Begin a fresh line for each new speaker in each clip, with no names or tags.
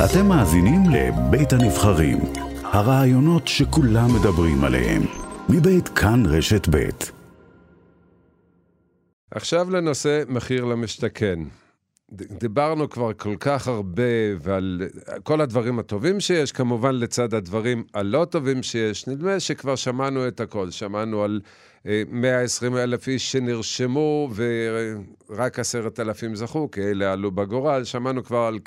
אתם מאזינים לבית הנבחרים, הרעיונות שכולם מדברים עליהם, מבית כאן רשת בית.
עכשיו לנושא מחיר למשתכן. דיברנו כבר כל כך הרבה ועל כל הדברים הטובים שיש, כמובן לצד הדברים הלא טובים שיש. נדמה שכבר שמענו את הכל. שמענו על 120 אה, אלף איש שנרשמו ורק עשרת אלפים זכו, כי אלה עלו בגורל. שמענו כבר על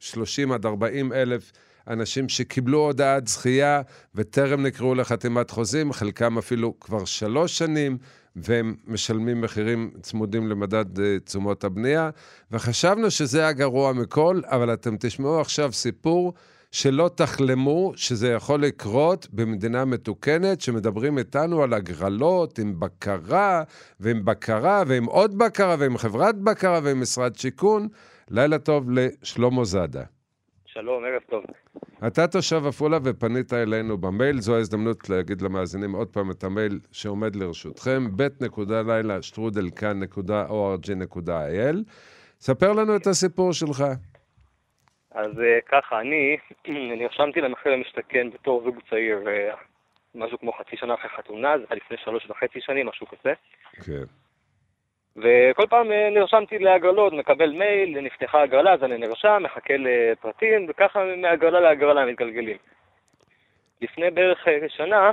כ-30 עד 40 אלף אנשים שקיבלו הודעת זכייה וטרם נקראו לחתימת חוזים, חלקם אפילו כבר שלוש שנים. והם משלמים מחירים צמודים למדד אה, תשומות הבנייה, וחשבנו שזה הגרוע מכל, אבל אתם תשמעו עכשיו סיפור שלא תחלמו שזה יכול לקרות במדינה מתוקנת, שמדברים איתנו על הגרלות עם בקרה, ועם בקרה, ועם עוד בקרה, ועם חברת בקרה, ועם משרד שיכון. לילה טוב לשלמה זאדה.
שלום, ערב טוב.
אתה תושב עפולה ופנית אלינו במייל, זו ההזדמנות להגיד למאזינים עוד פעם את המייל שעומד לרשותכם, שטרודלכאן.org.il. ספר לנו את הסיפור שלך.
אז אה, ככה, אני נרשמתי למחיר למשתכן בתור זוג צעיר, אה, משהו כמו חצי שנה אחרי חתונה, זה היה לפני שלוש וחצי שנים, משהו כזה.
כן.
וכל פעם אה, נרשמתי להגרלות, מקבל מייל, נפתחה הגרלה, אז אני נרשם, מחכה לפרטים, וככה מהגרלה להגרלה מתגלגלים. לפני בערך אה, שנה,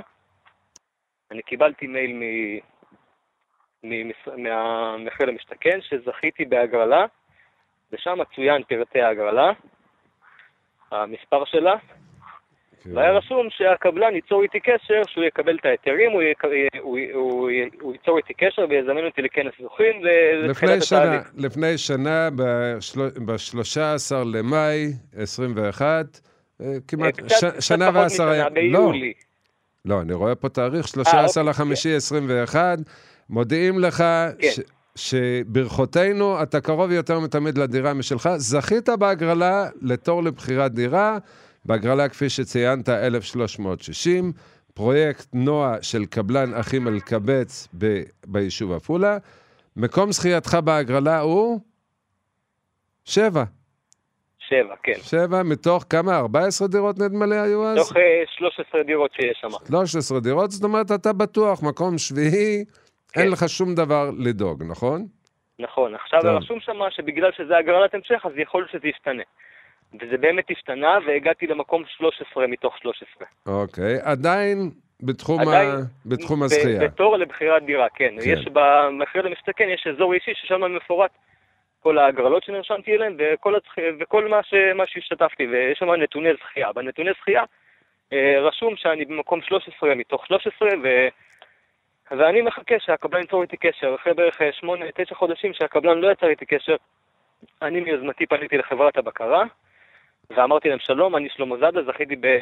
אני קיבלתי מייל מ... מהמחיר למשתכן, שזכיתי בהגרלה, ושם צוין פרטי ההגרלה, המספר שלה, כן. והיה רשום שהקבלן ייצור איתי קשר, שהוא יקבל את ההיתרים, הוא, יק... הוא, הוא, הוא ייצור איתי קשר ויזמן אותי לכנס זוכים
לפני שנה, לפני שנה, ב-13 למאי 21, אה, כמעט
אה, קצת. שנה ועשרה ימים. לא,
לא, אני רואה פה תאריך, 13 אה, אוקיי. לחמישי 21, מודיעים לך כן. ש... שברכותינו, אתה קרוב יותר מתמיד לדירה משלך, זכית בהגרלה לתור לבחירת דירה. בהגרלה, כפי שציינת, 1360, פרויקט נועה של קבלן אחים אלקבץ ב- ביישוב עפולה. מקום זכייתך בהגרלה הוא? שבע.
שבע, כן.
שבע, מתוך כמה? 14 דירות נדמה לי היו אז?
מתוך 13 אה, דירות שיש שם.
13 דירות, זאת אומרת, אתה בטוח, מקום שביעי, כן. אין לך שום דבר לדאוג, נכון?
נכון. עכשיו רשום שם שבגלל שזה הגרלת המשך, אז יכול שזה ישתנה. וזה באמת השתנה, והגעתי למקום 13 מתוך 13.
אוקיי, עדיין בתחום, עדיין, ה... בתחום הזכייה.
בתור לבחירת דירה, כן. כן. יש במחיר למשתכן, יש אזור אישי ששם מפורט כל ההגרלות שנרשמתי אליהן וכל, הצח... וכל מה, ש... מה שהשתתפתי, ויש שם נתוני זכייה. בנתוני זכייה אה, רשום שאני במקום 13 מתוך 13, ו... ואני מחכה שהקבלן ייצור איתי קשר. אחרי בערך 8-9 חודשים שהקבלן לא יצר איתי קשר, אני מיוזמתי פניתי לחברת הבקרה, ואמרתי להם, שלום, אני שלמה זאדה, זכיתי ב...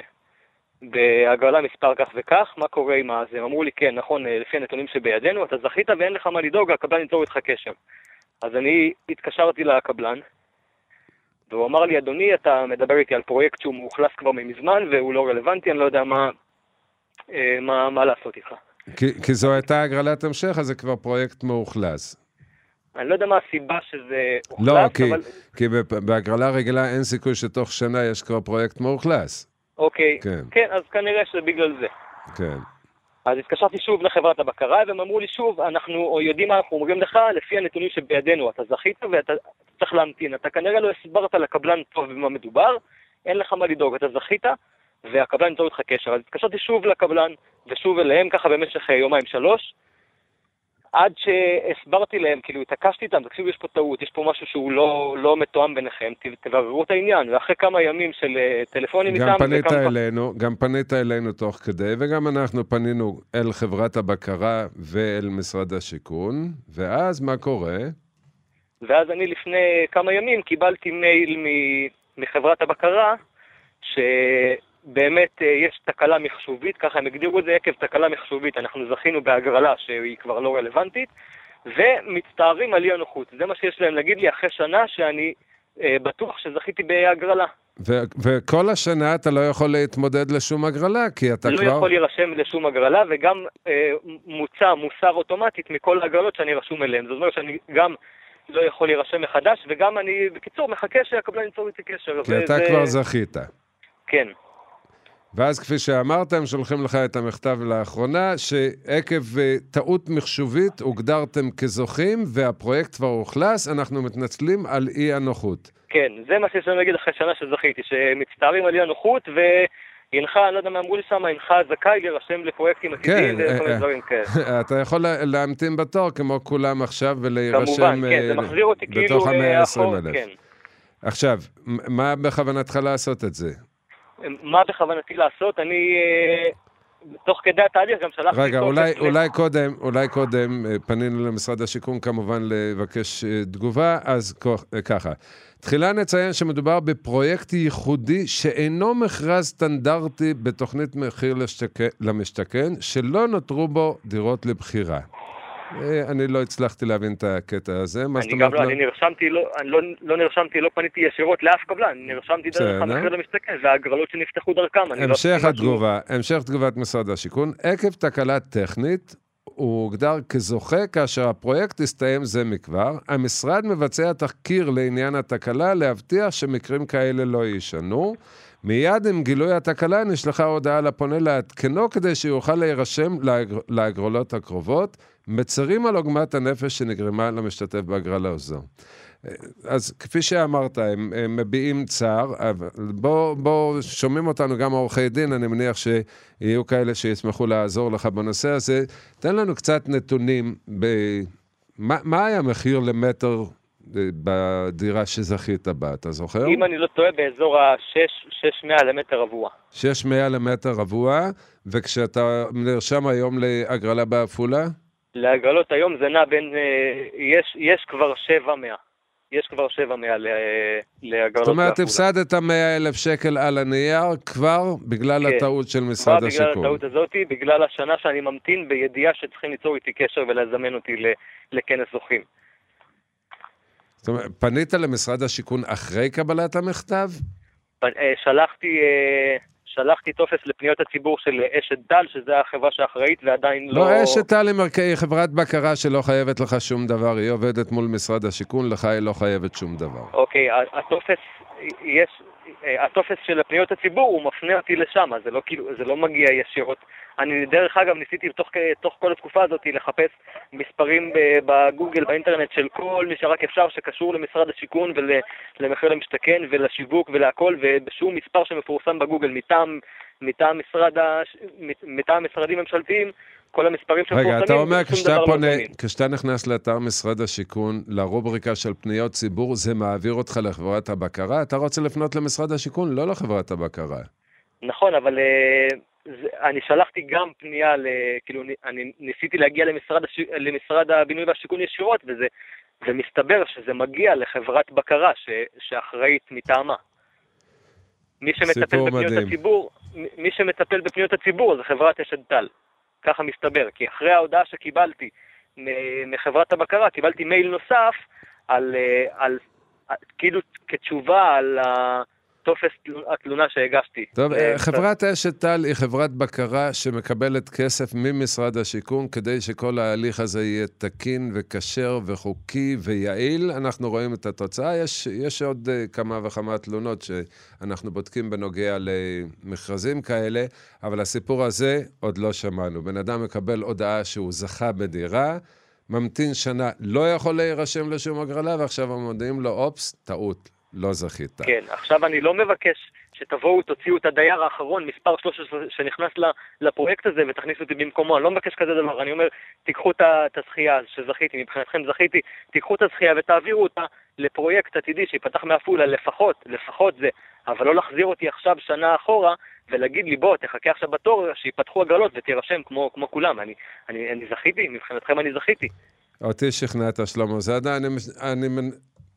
בהגרלה מספר כך וכך, מה קורה עם הזה? הם אמרו לי, כן, נכון, אה, לפי הנתונים שבידינו, אתה זכית ואין לך מה לדאוג, הקבלן ייצור איתך קשר. אז אני התקשרתי לקבלן, והוא אמר לי, אדוני, אתה מדבר איתי על פרויקט שהוא מאוכלס כבר מזמן והוא לא רלוונטי, אני לא יודע מה, אה, מה, מה לעשות איתך.
כי, כי זו הייתה הגרלת המשך, אז זה כבר פרויקט מאוכלס.
אני לא יודע מה הסיבה שזה
אוכלס, לא, כי, אבל... כי בהגרלה רגילה אין סיכוי שתוך שנה יש כבר פרויקט מאוכלס.
אוקיי, כן. כן, אז כנראה שזה בגלל זה.
כן.
אז התקשרתי שוב לחברת הבקרה, והם אמרו לי שוב, אנחנו יודעים מה אנחנו אומרים לך, לפי הנתונים שבידינו, אתה זכית ואתה צריך להמתין. אתה כנראה לא הסברת לקבלן טוב במה מדובר, אין לך מה לדאוג, אתה זכית, והקבלן ייצור איתך קשר. אז התקשרתי שוב לקבלן, ושוב אליהם, ככה במשך יומיים-שלוש, עד שהסברתי להם, כאילו התעקשתי איתם, תקשיבו, יש פה טעות, יש פה משהו שהוא לא, לא מתואם ביניכם, תבררו את העניין. ואחרי כמה ימים של uh, טלפונים
גם
איתם...
פנית וכמה... אלינו, גם פנית אלינו תוך כדי, וגם אנחנו פנינו אל חברת הבקרה ואל משרד השיכון, ואז מה קורה?
ואז אני לפני כמה ימים קיבלתי מייל מחברת הבקרה, ש... באמת אה, יש תקלה מחשובית, ככה הם הגדירו את זה, עקב תקלה מחשובית אנחנו זכינו בהגרלה שהיא כבר לא רלוונטית, ומצטערים על אי הנוחות. זה מה שיש להם להגיד לי אחרי שנה שאני אה, בטוח שזכיתי בהגרלה.
ו- וכל השנה אתה לא יכול להתמודד לשום הגרלה, כי אתה
לא
כבר...
לא יכול להירשם לשום הגרלה, וגם אה, מוצע, מוסר אוטומטית מכל ההגרלות שאני רשום אליהן. זאת אומרת שאני גם לא יכול להירשם מחדש, וגם אני, בקיצור, מחכה שהקבלן ייצור איתי קשר.
כי אתה כבר זכית.
כן.
ואז כפי שאמרת, הם שולחים לך את המכתב לאחרונה, שעקב אה, טעות מחשובית הוגדרתם כזוכים, והפרויקט כבר אוכלס, אנחנו מתנצלים על אי הנוחות.
כן, זה מה שיש לנו להגיד אחרי שנה שזכיתי, שמצטערים על אי הנוחות, והנך, אני לא יודע מה אמרו לי שם, הנך זכאי להירשם לפרויקטים עתידיים
כן,
וכל מיני
אה,
דברים כאלה.
אתה יכול לה- להמתין בתור כמו כולם עכשיו ולהירשם
כמובן, כן, זה
אה,
מחזיר אותי כאילו
בתוך
אה,
המאה
אחור,
ה-20 אלף.
כן.
עכשיו, מה בכוונתך לעשות את זה?
מה בכוונתי לעשות? אני, אה, תוך כדי התהליך גם שלחתי...
רגע, אולי, אולי קודם, אולי קודם אה, פנינו למשרד השיכון כמובן לבקש אה, תגובה, אז ככה. תחילה נציין שמדובר בפרויקט ייחודי שאינו מכרז סטנדרטי בתוכנית מחיר למשתכן, שלא נותרו בו דירות לבחירה. אה, אני לא הצלחתי להבין את הקטע הזה. מה זאת
אני גם
אומרת?
לא, אני נרשמתי, לא, לא, לא נרשמתי, לא פניתי ישירות לאף קבלן, נרשמתי דרך. המחיר למשתכן, וההגרלות שנפתחו דרכם. לא
המשך התגובה, המשך תגובת משרד השיכון, עקב תקלה טכנית, הוא הוגדר כזוכה כאשר הפרויקט הסתיים זה מכבר. המשרד מבצע תחקיר לעניין התקלה להבטיח שמקרים כאלה לא יישנו. מיד עם גילוי התקלה נשלחה הודעה לפונה לעדכנו כדי שיוכל להירשם להגר... להגרלות הקרובות. מצרים על עוגמת הנפש שנגרמה למשתתף בהגרלה הזו. אז כפי שאמרת, הם, הם מביעים צער, אבל בוא, בוא, שומעים אותנו גם עורכי דין, אני מניח שיהיו כאלה שישמחו לעזור לך בנושא הזה. תן לנו קצת נתונים, ב... מה, מה היה המחיר למטר אה, בדירה שזכית בה, אתה זוכר?
אם אני לא טועה, באזור ה-600 למטר רבוע.
600 למטר רבוע, וכשאתה נרשם היום להגרלה בעפולה?
להגרלות היום זה נע בין, אה, יש, יש כבר 700. יש כבר 700 ל- להגרלות
זאת אומרת,
בעפולה.
הפסדת 100 אלף שקל על הנייר כבר בגלל
כן.
הטעות של
כבר
משרד
בגלל
השיכון.
הטעות הזאת, בגלל השנה שאני ממתין בידיעה שצריכים ליצור איתי קשר ולזמן אותי לכנס זוכים.
זאת אומרת, פנית למשרד השיכון אחרי קבלת המכתב?
אה, שלחתי, אה, שלחתי טופס לפניות הציבור של אשת דל, שזו החברה שאחראית ועדיין לא...
לא, אשת טל היא חברת בקרה שלא חייבת לך שום דבר, היא עובדת מול משרד השיכון, לך היא לא חייבת שום דבר.
אוקיי, הטופס, יש, הטופס של פניות הציבור, הוא מפנה אותי לשם, זה לא כאילו, זה לא מגיע ישירות. אני דרך אגב ניסיתי תוך, תוך כל התקופה הזאת לחפש מספרים בגוגל, באינטרנט של כל מי שרק אפשר שקשור למשרד השיכון ולמחיר למשתכן ולשיווק ולהכל, ובשום מספר שמפורסם בגוגל מטעם, מטעם, משרד ה, מטעם משרדים ממשלתיים, כל המספרים שמפורסמים,
רגע, אתה אומר, כשאתה
לא
פונה. כשאתה נכנס לאתר משרד השיכון, לרובריקה של פניות ציבור, זה מעביר אותך לחברת הבקרה? אתה רוצה לפנות למשרד השיכון, לא לחברת הבקרה.
נכון, אבל אה, זה, אני שלחתי גם פנייה, ל, כאילו, אני- ניסיתי להגיע למשרד, הש, למשרד הבינוי והשיכון ישירות, וזה, ומסתבר שזה מגיע לחברת בקרה ש, שאחראית מטעמה. מי שמטפל בפניות
מדהים.
הציבור, מי שמטפל בפניות הציבור זה חברת אשת טל. ככה מסתבר, כי אחרי ההודעה שקיבלתי מחברת הבקרה, קיבלתי מייל נוסף על, אה, על, על כאילו כתשובה על הטופס תלו- התלונה שהגשתי.
טוב,
אה,
אה, חברת אשת טל היא חברת בקרה שמקבלת כסף ממשרד השיכון כדי שכל ההליך הזה יהיה תקין וכשר וחוקי ויעיל. אנחנו רואים את התוצאה. יש, יש עוד אה, כמה וכמה תלונות שאנחנו בודקים בנוגע למכרזים כאלה, אבל הסיפור הזה עוד לא שמענו. בן אדם מקבל הודעה שהוא זכה בדירה, ממתין שנה, לא יכול להירשם לשום הגרלה, ועכשיו הם מודיעים לו, אופס, טעות, לא זכית.
כן, עכשיו אני לא מבקש שתבואו, תוציאו את הדייר האחרון, מספר 13 שנכנס לפרויקט הזה ותכניסו אותי במקומו, אני לא מבקש כזה דבר, אני אומר, תיקחו את הזכייה שזכיתי, מבחינתכם זכיתי, תיקחו את הזכייה ותעבירו אותה לפרויקט עתידי שיפתח מעפולה, לפחות, לפחות זה, אבל לא להחזיר אותי עכשיו שנה אחורה ולהגיד לי, בוא, תחכה עכשיו בתור, שיפתחו הגרלות ותירשם כמו, כמו כולם, אני, אני, אני זכיתי, מבחינתכם אני זכיתי.
אותי שכנעת, שלמה זאדה. אני, אני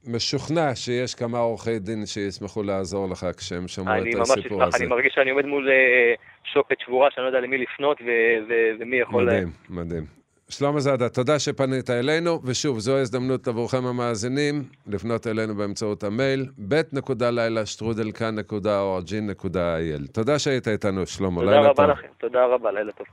משוכנע שיש כמה עורכי דין שישמחו לעזור לך כשהם שמעו
אני
את
ממש
הסיפור
אשמח,
הזה.
אני מרגיש שאני עומד מול אה, שוקת שבורה, שאני לא יודע למי לפנות ו- ו- ומי יכול...
מדהים, מדהים. שלמה זאדה, תודה שפנית אלינו, ושוב, זו ההזדמנות עבורכם המאזינים לפנות אלינו באמצעות המייל, בית.לילה שטרודלקן.org.il. תודה שהיית איתנו, שלמה,
תודה
לילה
רבה
טוב.
לכם, תודה רבה, לילה טוב.